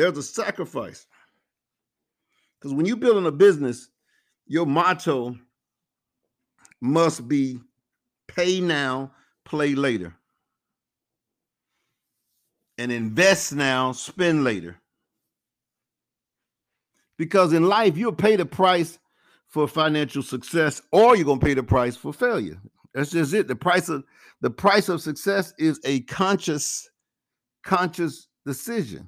There's a sacrifice. Because when you're building a business, your motto must be pay now, play later. And invest now, spend later. Because in life, you'll pay the price for financial success, or you're gonna pay the price for failure. That's just it. The price of the price of success is a conscious, conscious decision.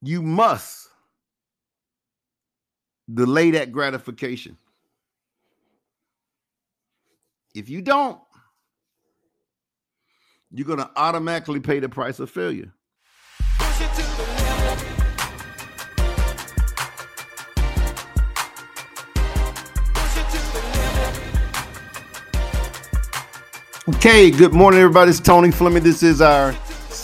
You must delay that gratification. If you don't, you're going to automatically pay the price of failure. Okay, good morning, everybody. It's Tony Fleming. This is our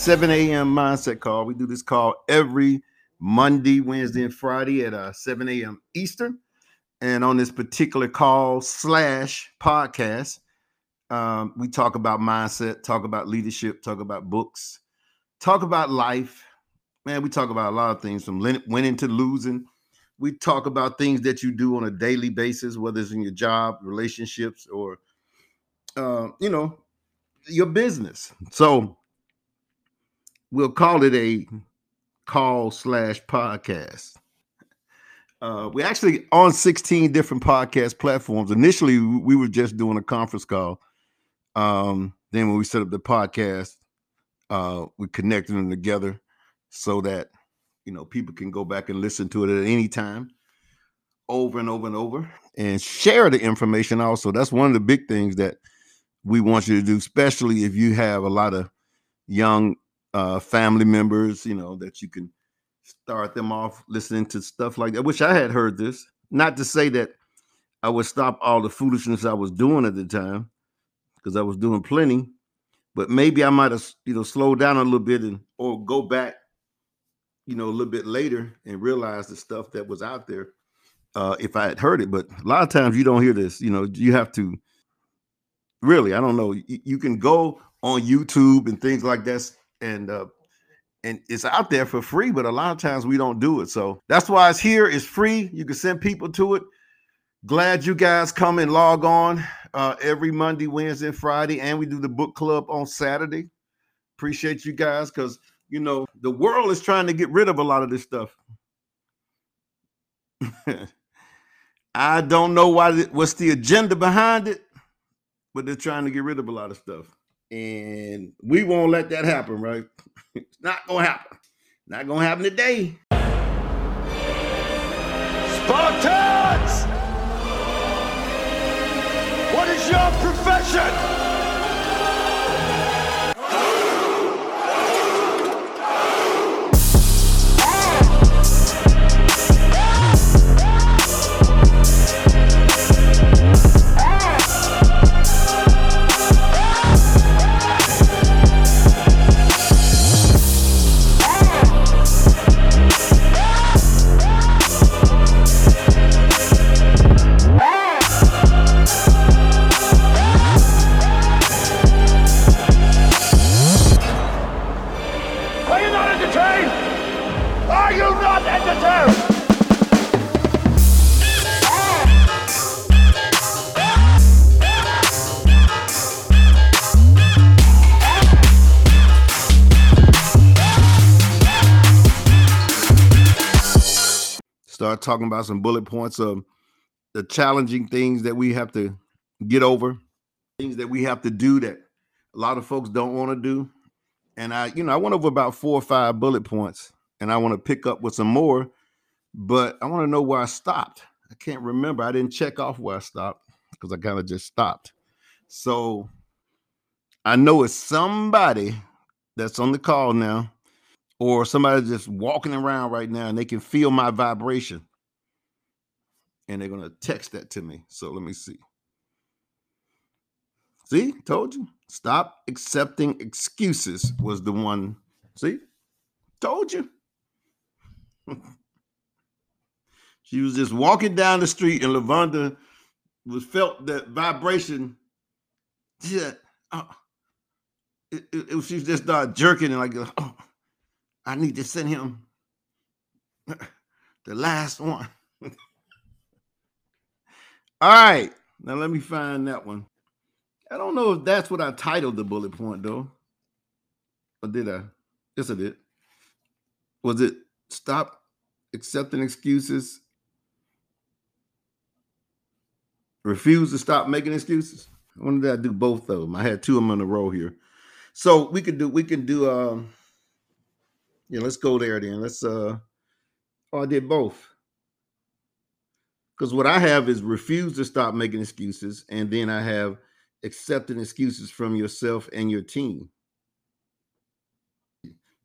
7 a.m. mindset call. We do this call every Monday, Wednesday, and Friday at uh, 7 a.m. Eastern. And on this particular call slash podcast, um, we talk about mindset, talk about leadership, talk about books, talk about life. Man, we talk about a lot of things from winning to losing. We talk about things that you do on a daily basis, whether it's in your job, relationships, or uh, you know, your business. So we'll call it a call slash podcast. Uh, we're actually on 16 different podcast platforms. Initially, we were just doing a conference call. Um, then when we set up the podcast, uh, we connected them together so that you know people can go back and listen to it at any time over and over and over and share the information also that's one of the big things that we want you to do, especially if you have a lot of young uh, family members, you know, that you can start them off listening to stuff like that. I wish I had heard this. Not to say that I would stop all the foolishness I was doing at the time, because I was doing plenty, but maybe I might have, you know, slowed down a little bit and or go back, you know, a little bit later and realize the stuff that was out there uh, if I had heard it. But a lot of times you don't hear this. You know, you have to really i don't know you, you can go on youtube and things like that and uh and it's out there for free but a lot of times we don't do it. So that's why it's here it's free you can send people to it. Glad you guys come and log on uh every monday wednesday and friday and we do the book club on saturday. Appreciate you guys because you know the world is trying to get rid of a lot of this stuff. I don't know why what's the agenda behind it but they're trying to get rid of a lot of stuff. And we won't let that happen, right? it's not gonna happen. Not gonna happen today. Spartans! What is your profession? Start talking about some bullet points of the challenging things that we have to get over, things that we have to do that a lot of folks don't want to do. And I, you know, I went over about four or five bullet points and I want to pick up with some more, but I want to know where I stopped. I can't remember. I didn't check off where I stopped because I kind of just stopped. So I know it's somebody that's on the call now or somebody just walking around right now and they can feel my vibration and they're going to text that to me. So let me see. See, told you. Stop accepting excuses was the one. See, told you. she was just walking down the street and Lavonda was felt that vibration. Yeah. Uh, it, it, it, she just start jerking and like, oh, I need to send him the last one. All right, now let me find that one. I don't know if that's what I titled the bullet point though. Or did I? Yes, I did. Was it stop accepting excuses? Refuse to stop making excuses. When did I do both of them? I had two of them in a row here. So we could do we can do um yeah, let's go there then. Let's uh oh I did both. Because what I have is refuse to stop making excuses, and then I have accepting excuses from yourself and your team.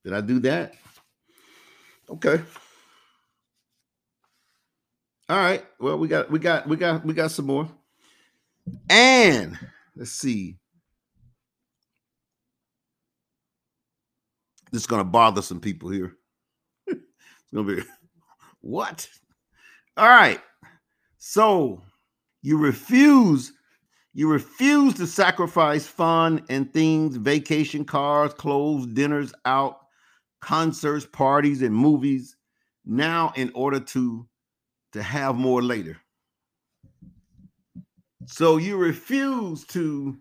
Did I do that? Okay. All right. Well, we got we got we got we got some more. And let's see. This is gonna bother some people here. it's gonna be what? All right. So you refuse you refuse to sacrifice fun and things, vacation cars, clothes, dinners out, concerts, parties, and movies now in order to, to have more later. So you refuse to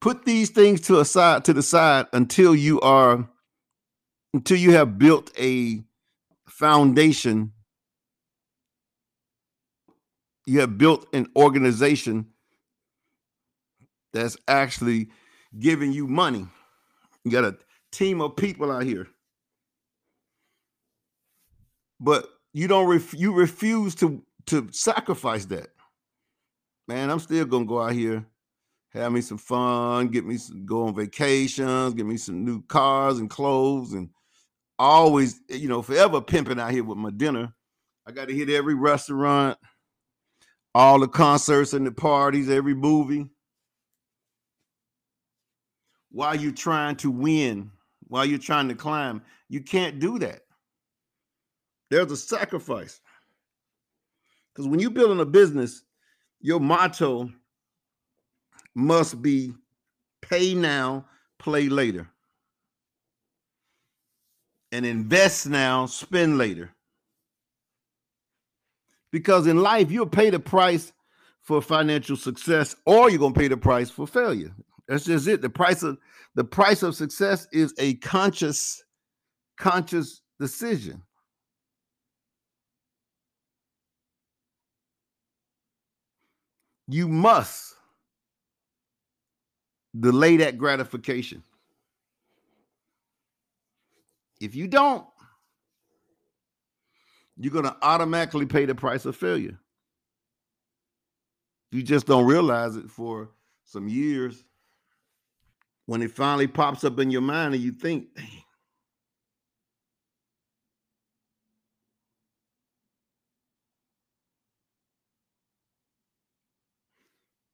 put these things to aside to the side until you are until you have built a foundation you have built an organization that's actually giving you money. You got a team of people out here. But you don't ref- you refuse to to sacrifice that. Man, I'm still gonna go out here, have me some fun, get me some go on vacations, get me some new cars and clothes, and always, eh, you know, forever pimping out here with my dinner. I got to hit every restaurant, all the concerts and the parties, every movie while you're trying to win, while you're trying to climb. You can't do that. There's a sacrifice. Because when you're building a business, your motto must be pay now, play later. And invest now, spend later. Because in life, you'll pay the price for financial success or you're to pay the price for failure. That's just it. The price of the price of success is a conscious, conscious decision. You must delay that gratification. If you don't, you're going to automatically pay the price of failure. You just don't realize it for some years when it finally pops up in your mind and you think,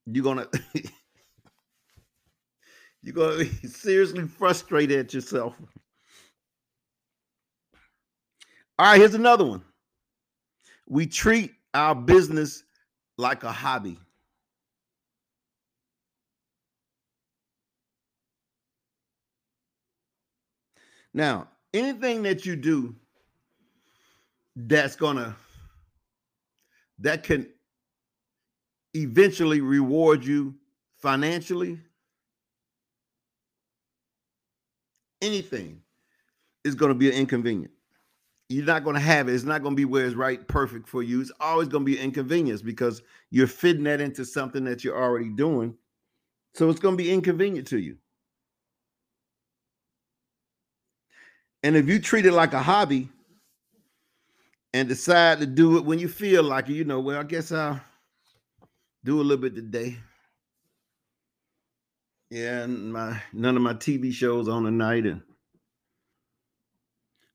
you're gonna you're gonna be seriously frustrated at yourself. All right, here's another one. We treat our business like a hobby. Now, anything that you do that's gonna that can eventually reward you financially, anything is to be an inconvenience. You're not going to have it. It's not going to be where it's right, perfect for you. It's always going to be inconvenience because you're fitting that into something that you're already doing. So it's going to be inconvenient to you. And if you treat it like a hobby and decide to do it when you feel like it, you know, well, I guess I'll do a little bit today. Yeah, and my none of my TV shows on tonight, and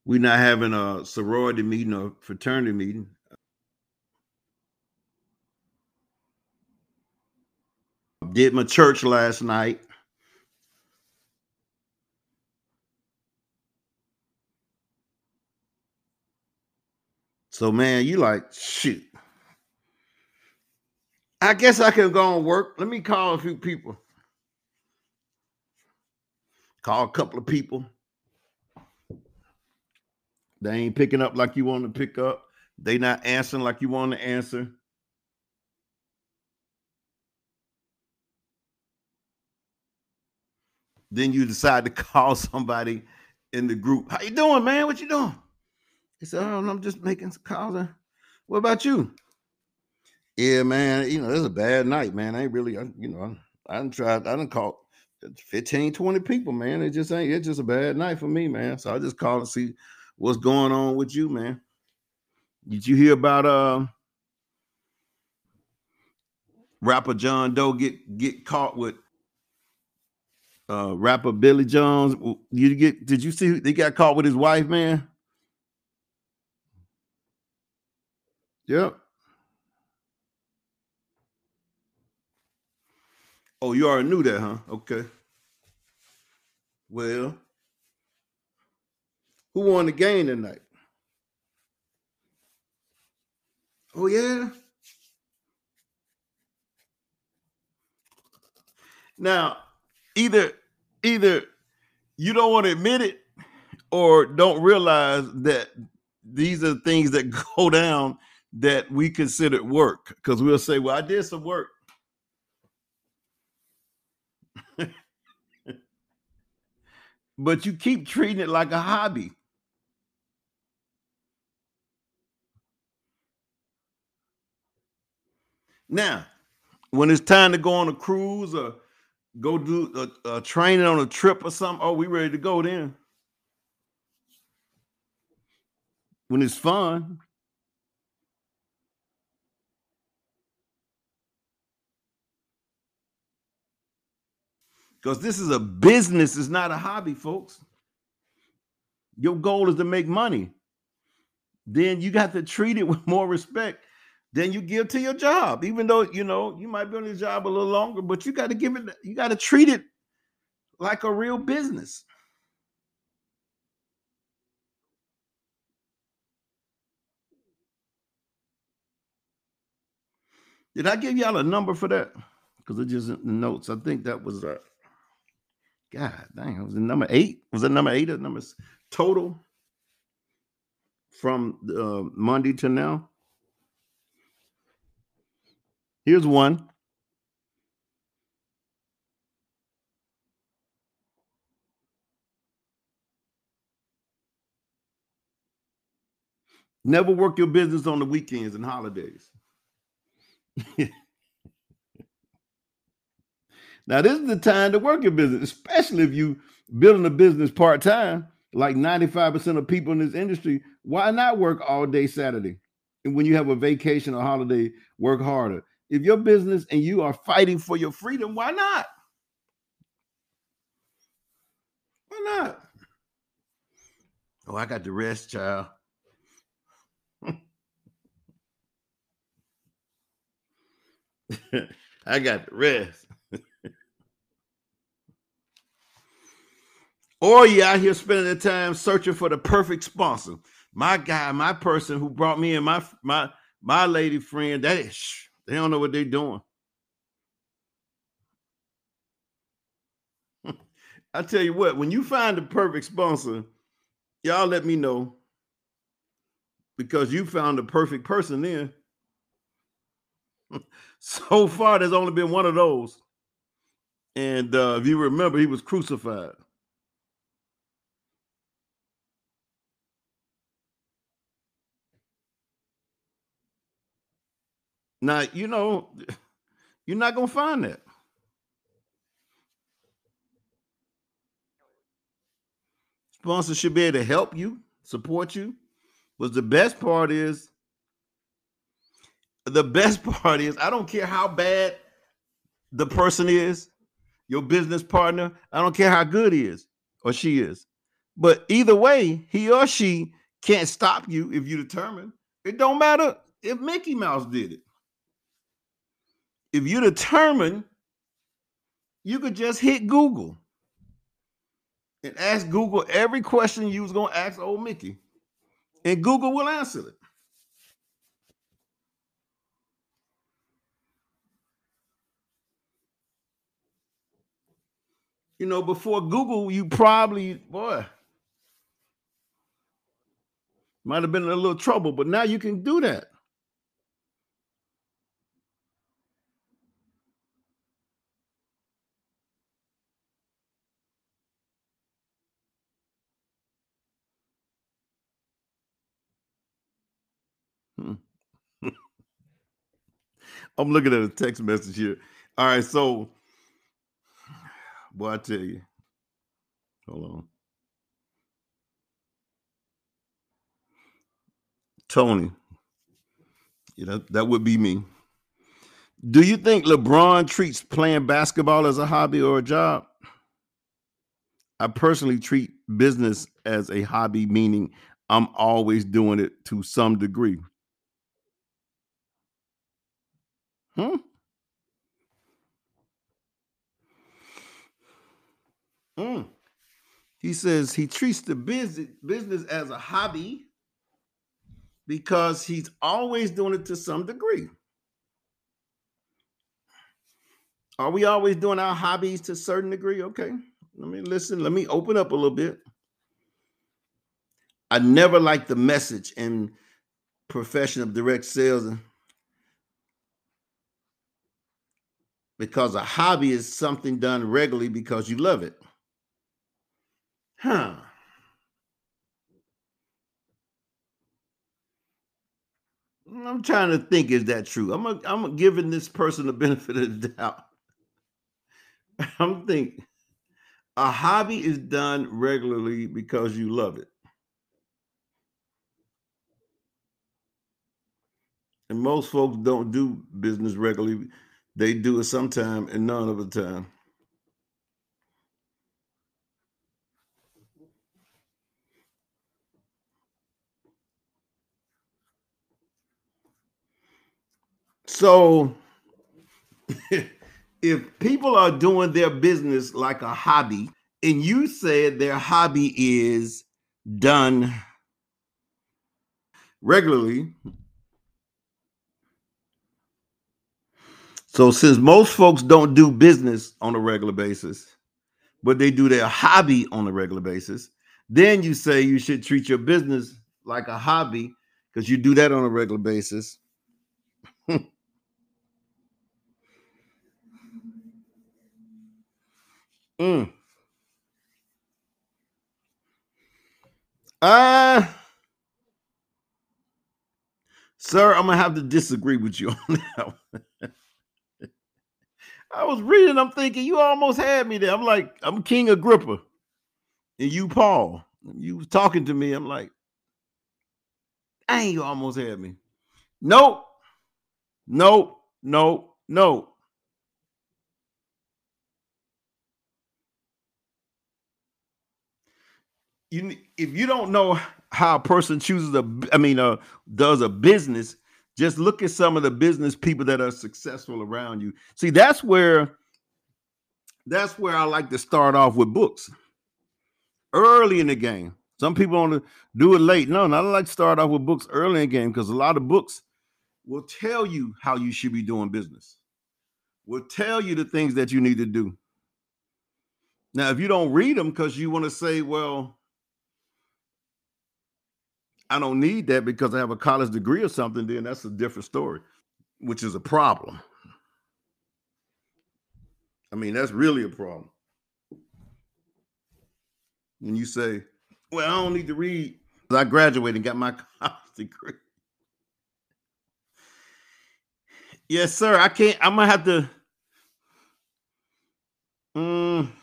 we're not having a sorority meeting or fraternity meeting. Did my church last night. So man, you like shoot. I guess I can go and work. Let me call a few people. Call a couple of people. They ain't picking up like you want to pick up. They not answering like you want to answer. Then you decide to call somebody in the group. How you doing, man? What you doing? He said, Oh, I'm just making some calls. Uh, what about you? Yeah, man. You know, it's a bad night, man. I ain't really, I, you know, I, didn't try, I didn't call 15, 20 people, man. It just ain't, it's just a bad night for me, man. So I just called to see what's going on with you, man. Did you hear about uh rapper John Doe get get caught with uh rapper Billy Jones? You get did you see they got caught with his wife, man? Yep. Oh, you already knew that, huh? Okay. Well, who won the game tonight? Oh yeah. Now, either either you don't want to admit it or don't realize that these are things that go down that we consider work because we'll say, Well, I did some work. but you keep treating it like a hobby. Now, when it's time to go on a cruise or go do a, a training on a trip or something, oh, we ready to go then. When it's fun. Because this is a business, it's not a hobby, folks. Your goal is to make money. Then you got to treat it with more respect than you give to your job. Even though you know you might be on your job a little longer, but you got to give it, you got to treat it like a real business. Did I give y'all a number for that? Because it just in the notes. I think that was uh God dang, it was the number eight. Was it number eight or numbers total from uh, Monday to now? Here's one. Never work your business on the weekends and holidays. now, this is the time to work your business, especially if you building a business part time. Like 95% of people in this industry, why not work all day Saturday? And when you have a vacation or holiday, work harder if your business and you are fighting for your freedom, why not? Why not? Oh, I got the rest, child. I got the rest. or you out here spending the time searching for the perfect sponsor. My guy, my person who brought me in my my my lady friend, that is they don't know what they're doing. I tell you what, when you find the perfect sponsor, y'all let me know because you found the perfect person then. so far, there's only been one of those. And uh, if you remember, he was crucified. Now, you know, you're not going to find that. Sponsors should be able to help you, support you. Was the best part is the best part is I don't care how bad the person is, your business partner, I don't care how good he is or she is. But either way, he or she can't stop you if you determine. It don't matter if Mickey Mouse did it if you determine, you could just hit Google and ask Google every question you was gonna ask old Mickey, and Google will answer it. You know, before Google, you probably, boy, might have been in a little trouble, but now you can do that. I'm looking at a text message here. All right, so boy, I tell you, hold on. Tony, you know, that would be me. Do you think LeBron treats playing basketball as a hobby or a job? I personally treat business as a hobby, meaning I'm always doing it to some degree. Hmm? Mm. He says he treats the business business as a hobby because he's always doing it to some degree. Are we always doing our hobbies to a certain degree? Okay. Let me listen. Let me open up a little bit. I never liked the message in profession of direct sales because a hobby is something done regularly because you love it. Huh. I'm trying to think, is that true? I'm a, I'm giving this person the benefit of the doubt. I'm thinking a hobby is done regularly because you love it. And most folks don't do business regularly. They do it sometime and none of the time. So if people are doing their business like a hobby, and you said their hobby is done regularly. So since most folks don't do business on a regular basis, but they do their hobby on a regular basis, then you say you should treat your business like a hobby because you do that on a regular basis. Mm. Uh sir, I'm gonna have to disagree with you on that. I was reading, I'm thinking you almost had me there. I'm like, I'm King Agrippa, and you Paul. You was talking to me. I'm like, dang, you almost had me. Nope, nope, nope, nope. you if you don't know how a person chooses a i mean uh does a business just look at some of the business people that are successful around you. See that's where that's where i like to start off with books. Early in the game. Some people want to do it late. No not like to start off with books early in the game because a lot of books will tell you how you should be doing business will tell you the things that you need to do. Now if you don't read them because you want to say well I don't need that because I have a college degree or something, then that's a different story, which is a problem. I mean, that's really a problem. When you say, well, I don't need to read, I graduated and got my college degree. Yes, sir. I can't, I'm gonna have to. Um,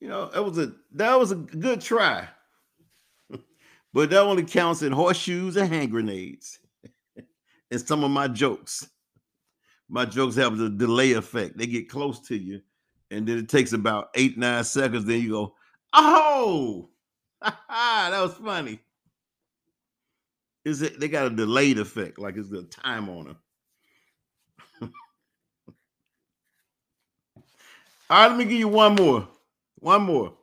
you know, that was a that was a good try. but that only counts in horseshoes and hand grenades. and some of my jokes. My jokes have the delay effect. They get close to you, and then it takes about eight, nine seconds. Then you go, oh, that was funny. Is it they got a delayed effect, like it's the time on them. All right, let me give you one more. One more.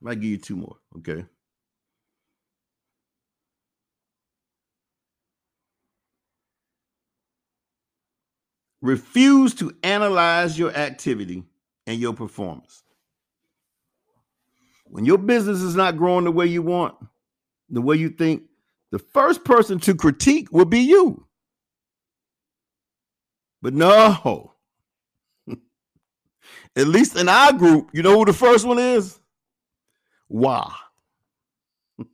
Might give you two more. Okay. Refuse to analyze your activity and your performance. When your business is not growing the way you want, the way you think, the first person to critique will be you. But no, at least in our group, you know who the first one is? Why?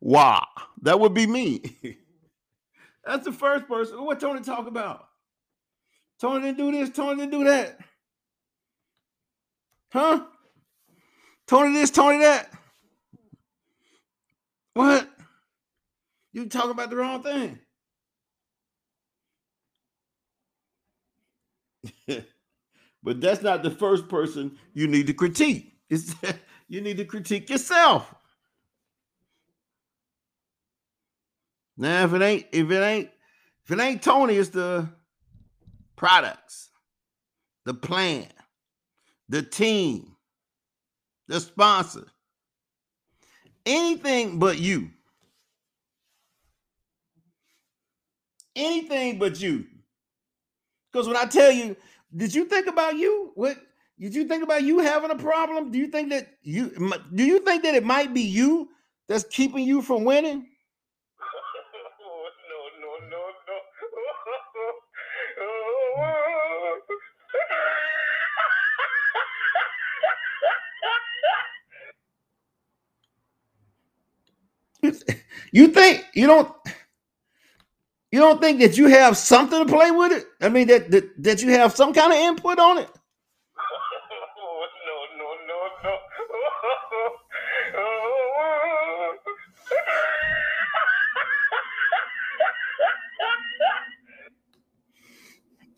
Why? That would be me. That's the first person. What Tony talk about? Tony didn't do this. Tony didn't do that. Huh? Tony this, Tony that. What? You talking about the wrong thing. But that's not the first person you need to critique. It's you need to critique yourself. Now, if it ain't, if it ain't, if it ain't Tony, it's the products, the plan, the team, the sponsor. Anything but you. Anything but you. Because when I tell you, did you think about you? What did you think about you having a problem? Do you think that you do you think that it might be you that's keeping you from winning? no, no, no. you think you don't you don't think that you have something to play with it? I mean that that, that you have some kind of input on it?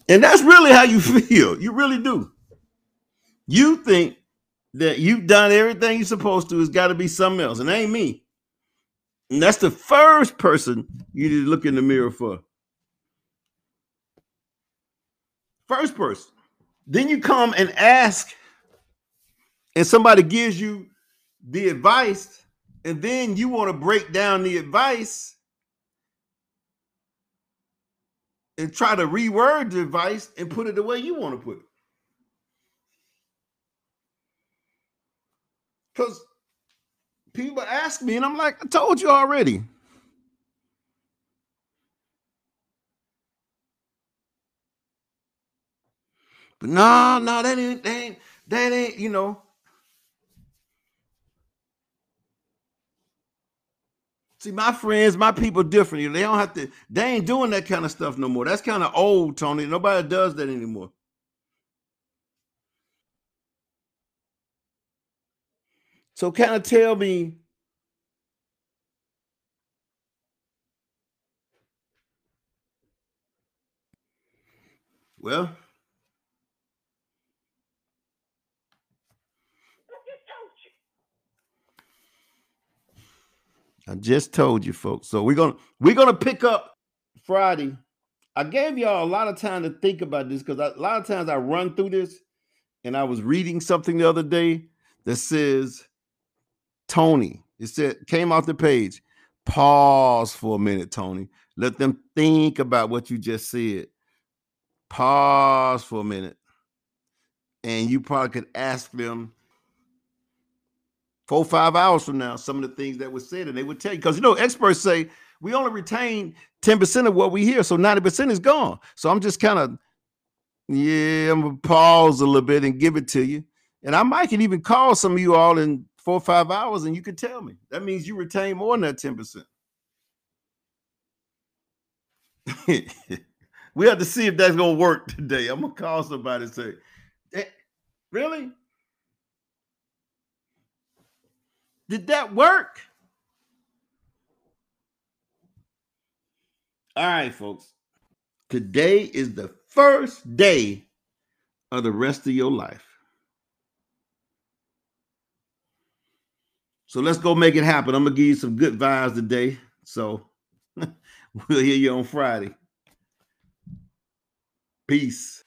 And that's really how you feel. You really do. You think that you've done everything you're supposed to. It's got to be something else. And ain't me. And that's the first person you need to look in the mirror for. First person. Then you come and ask, and somebody gives you the advice, and then you want to break down the advice and try to reword the advice and put it the way you want to put it. Because people ask me, and I'm like, I told you already. But no, no, that ain't, that ain't, that ain't, you know. See, my friends, my people different. They don't have to, they ain't doing that kind of stuff no more. That's kind of old, Tony. Nobody does that anymore. So kind of tell me Well, I just told you, folks. So we're gonna we're gonna pick up Friday. I gave y'all a lot of time to think about this because a lot of times I run through this, and I was reading something the other day that says Tony. It said came off the page. Pause for a minute, Tony. Let them think about what you just said. Pause for a minute. And you probably could ask them four, five hours from now, some of the things that were said, and they would tell you because you know, experts say we only retain 10% of what we hear, so 90% is gone. So I'm just kind of, yeah, I'm gonna pause a little bit and give it to you. And I might can even call some of you all in four or five hours, and you can tell me. That means you retain more than that 10%. we have to see if that's gonna work today. I'm gonna call somebody and say, eh, really? Did that work? All right, folks. Today is the first day of the rest of your life. So let's go make it happen. I'm to give you some good vibes today. So we'll hear you on Friday. Peace.